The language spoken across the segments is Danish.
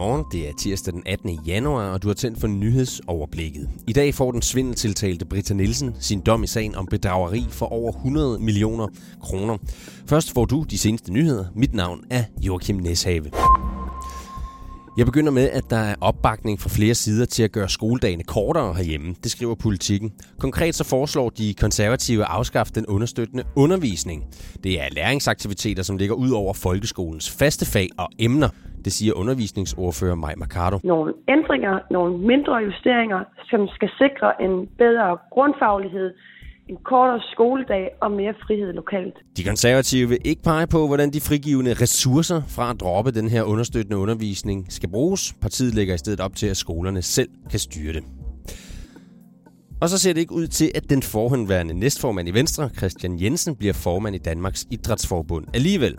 Godmorgen, det er tirsdag den 18. januar, og du har tændt for nyhedsoverblikket. I dag får den svindeltiltalte Britta Nielsen sin dom i sagen om bedrageri for over 100 millioner kroner. Først får du de seneste nyheder. Mit navn er Joachim Neshave. Jeg begynder med, at der er opbakning fra flere sider til at gøre skoledagene kortere herhjemme. Det skriver politikken. Konkret så foreslår de konservative at afskaffe den understøttende undervisning. Det er læringsaktiviteter, som ligger ud over folkeskolens faste fag og emner. Det siger undervisningsordfører Maj Mercado. Nogle ændringer, nogle mindre justeringer, som skal sikre en bedre grundfaglighed, en kortere skoledag og mere frihed lokalt. De konservative vil ikke pege på, hvordan de frigivende ressourcer fra at droppe den her understøttende undervisning skal bruges. Partiet lægger i stedet op til, at skolerne selv kan styre det. Og så ser det ikke ud til, at den forhåndværende næstformand i Venstre, Christian Jensen, bliver formand i Danmarks Idrætsforbund alligevel.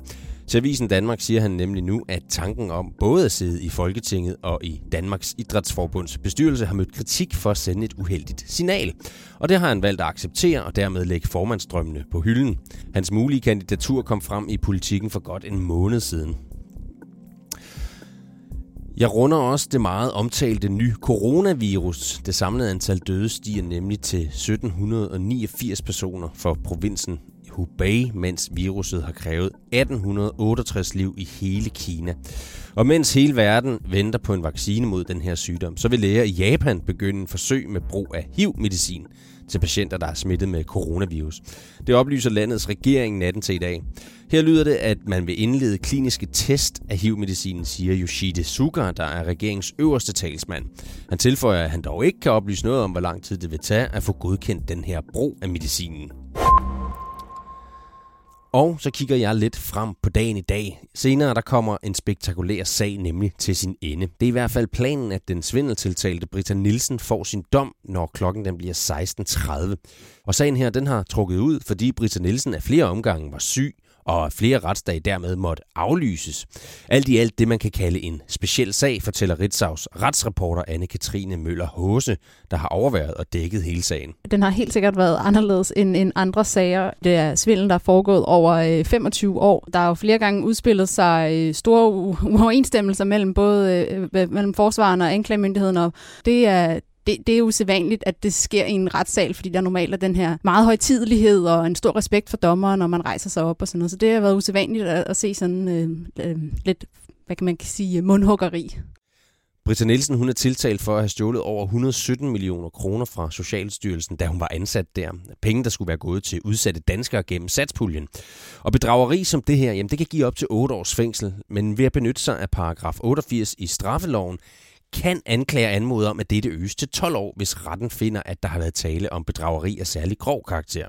Til Avisen Danmark siger han nemlig nu, at tanken om både at sidde i Folketinget og i Danmarks Idrætsforbunds bestyrelse har mødt kritik for at sende et uheldigt signal. Og det har han valgt at acceptere og dermed lægge formandsdrømmene på hylden. Hans mulige kandidatur kom frem i politikken for godt en måned siden. Jeg runder også det meget omtalte nye coronavirus. Det samlede antal døde stiger nemlig til 1789 personer for provinsen Hubei, mens viruset har krævet 1868 liv i hele Kina. Og mens hele verden venter på en vaccine mod den her sygdom, så vil læger i Japan begynde en forsøg med brug af HIV-medicin til patienter, der er smittet med coronavirus. Det oplyser landets regering natten til i dag. Her lyder det, at man vil indlede kliniske test af HIV-medicinen, siger Yoshide Suga, der er regeringens øverste talsmand. Han tilføjer, at han dog ikke kan oplyse noget om, hvor lang tid det vil tage at få godkendt den her brug af medicinen. Og så kigger jeg lidt frem på dagen i dag. Senere der kommer en spektakulær sag nemlig til sin ende. Det er i hvert fald planen, at den svindeltiltalte Britta Nielsen får sin dom, når klokken den bliver 16.30. Og sagen her, den har trukket ud, fordi Britta Nielsen af flere omgange var syg, og flere retsdage dermed måtte aflyses. Alt i alt det, man kan kalde en speciel sag, fortæller Ritzau's retsreporter Anne-Katrine Møller Håse, der har overværet og dækket hele sagen. Den har helt sikkert været anderledes end, end andre sager. Det er svindel, der er foregået over øh, 25 år. Der er jo flere gange udspillet sig øh, store uoverensstemmelser mellem både øh, mellem forsvaren og anklagemyndigheden, og det er, det, det er jo usædvanligt, at det sker i en retssal, fordi der normalt er den her meget højtidelighed og en stor respekt for dommeren, når man rejser sig op og sådan noget. Så det har været usædvanligt at, at se sådan øh, øh, lidt, hvad kan man sige, mundhuggeri. Britta Nielsen hun er tiltalt for at have stjålet over 117 millioner kroner fra Socialstyrelsen, da hun var ansat der. Penge, der skulle være gået til udsatte danskere gennem satspuljen. Og bedrageri som det her, jamen det kan give op til 8 års fængsel, men ved at benytte sig af paragraf 88 i straffeloven, kan anklager anmode om, at dette øges til 12 år, hvis retten finder, at der har været tale om bedrageri af særlig grov karakter.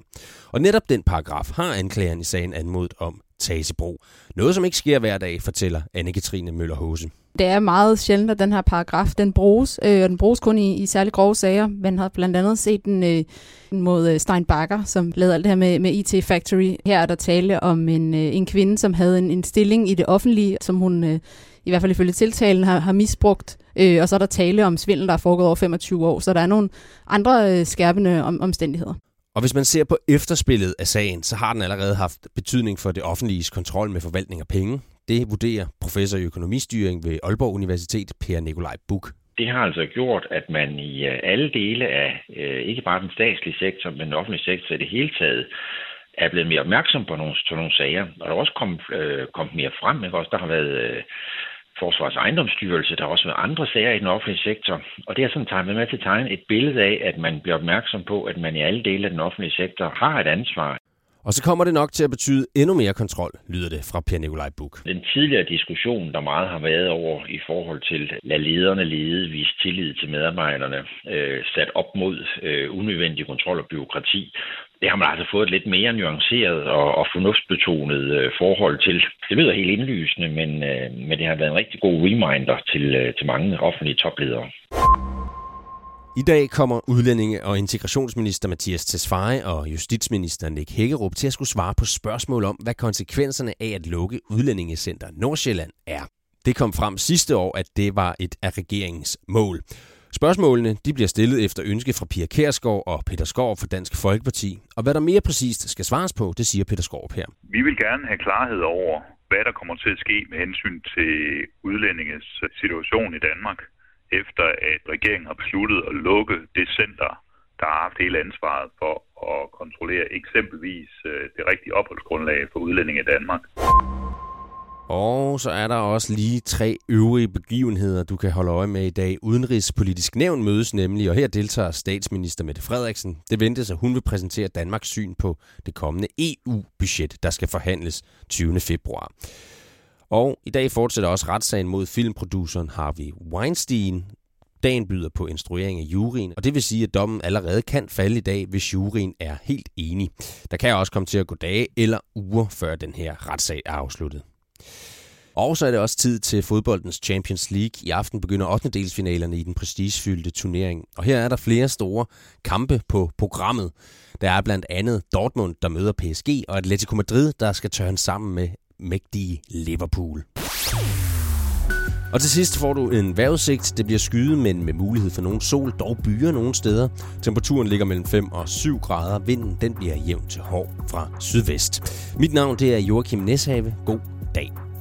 Og netop den paragraf har anklageren i sagen anmodet om tages i brug. Noget, som ikke sker hver dag, fortæller Anne-Katrine Møller Hose. Det er meget sjældent, at den her paragraf den bruges, øh, og den bruges kun i, i særlig grove sager. Man har blandt andet set den øh, mod øh, Stein Bakker, som lavede alt det her med, med IT Factory. Her er der tale om en, øh, en kvinde, som havde en, en stilling i det offentlige, som hun øh, i hvert fald ifølge tiltalen har, har misbrugt. Øh, og så er der tale om svindel, der er foregået over 25 år. Så der er nogle andre øh, skærpende om, omstændigheder. Og hvis man ser på efterspillet af sagen, så har den allerede haft betydning for det offentlige kontrol med forvaltning af penge. Det vurderer professor i økonomistyring ved Aalborg Universitet, Per Nikolaj Buk. Det har altså gjort, at man i øh, alle dele af ikke bare den statslige sektor, men den offentlige sektor i det hele taget, er blevet mere opmærksom på nogle, på nogle sager. Og der er også kommet, øh, kommet mere frem. Ikke? Også der har været øh, Forsvars ejendomsstyrelse, der har også været andre sager i den offentlige sektor. Og det har sådan taget med til at tegne et billede af, at man bliver opmærksom på, at man i alle dele af den offentlige sektor har et ansvar. Og så kommer det nok til at betyde endnu mere kontrol, lyder det fra Per Nikolaj Buk. Den tidligere diskussion, der meget har været over i forhold til lad lederne lede, vise tillid til medarbejderne, øh, sat op mod øh, unødvendig kontrol og byråkrati, det har man altså fået et lidt mere nuanceret og, og fornuftsbetonet øh, forhold til. Det lyder helt indlysende, men, øh, men det har været en rigtig god reminder til, øh, til mange offentlige topledere. I dag kommer udlændinge- og integrationsminister Mathias Tesfaye og justitsminister Nick Hækkerup til at skulle svare på spørgsmål om, hvad konsekvenserne af at lukke udlændingecenter Nordsjælland er. Det kom frem sidste år, at det var et af regeringens mål. Spørgsmålene de bliver stillet efter ønske fra Pia Kærsgaard og Peter Skov fra Dansk Folkeparti. Og hvad der mere præcist skal svares på, det siger Peter Skov her. Vi vil gerne have klarhed over, hvad der kommer til at ske med hensyn til udlændinges situation i Danmark, efter at regeringen har besluttet at lukke det center, der har haft hele ansvaret for at kontrollere eksempelvis øh, det rigtige opholdsgrundlag for udlændinge i Danmark. Og så er der også lige tre øvrige begivenheder, du kan holde øje med i dag. Udenrigspolitisk nævn mødes nemlig, og her deltager statsminister Mette Frederiksen. Det ventes, at hun vil præsentere Danmarks syn på det kommende EU-budget, der skal forhandles 20. februar. Og i dag fortsætter også retssagen mod filmproduceren Harvey Weinstein. Dagen byder på instruering af juryen, og det vil sige, at dommen allerede kan falde i dag, hvis juryen er helt enig. Der kan også komme til at gå dage eller uger, før den her retssag er afsluttet. Og så er det også tid til fodboldens Champions League. I aften begynder 8. delsfinalerne i den prestigefyldte turnering. Og her er der flere store kampe på programmet. Der er blandt andet Dortmund, der møder PSG, og Atletico Madrid, der skal tørne sammen med mægtige Liverpool. Og til sidst får du en vejrudsigt. Det bliver skyde, men med mulighed for nogen sol, dog byer nogle steder. Temperaturen ligger mellem 5 og 7 grader. Vinden den bliver jævn til hård fra sydvest. Mit navn det er Joachim Neshave. God dag.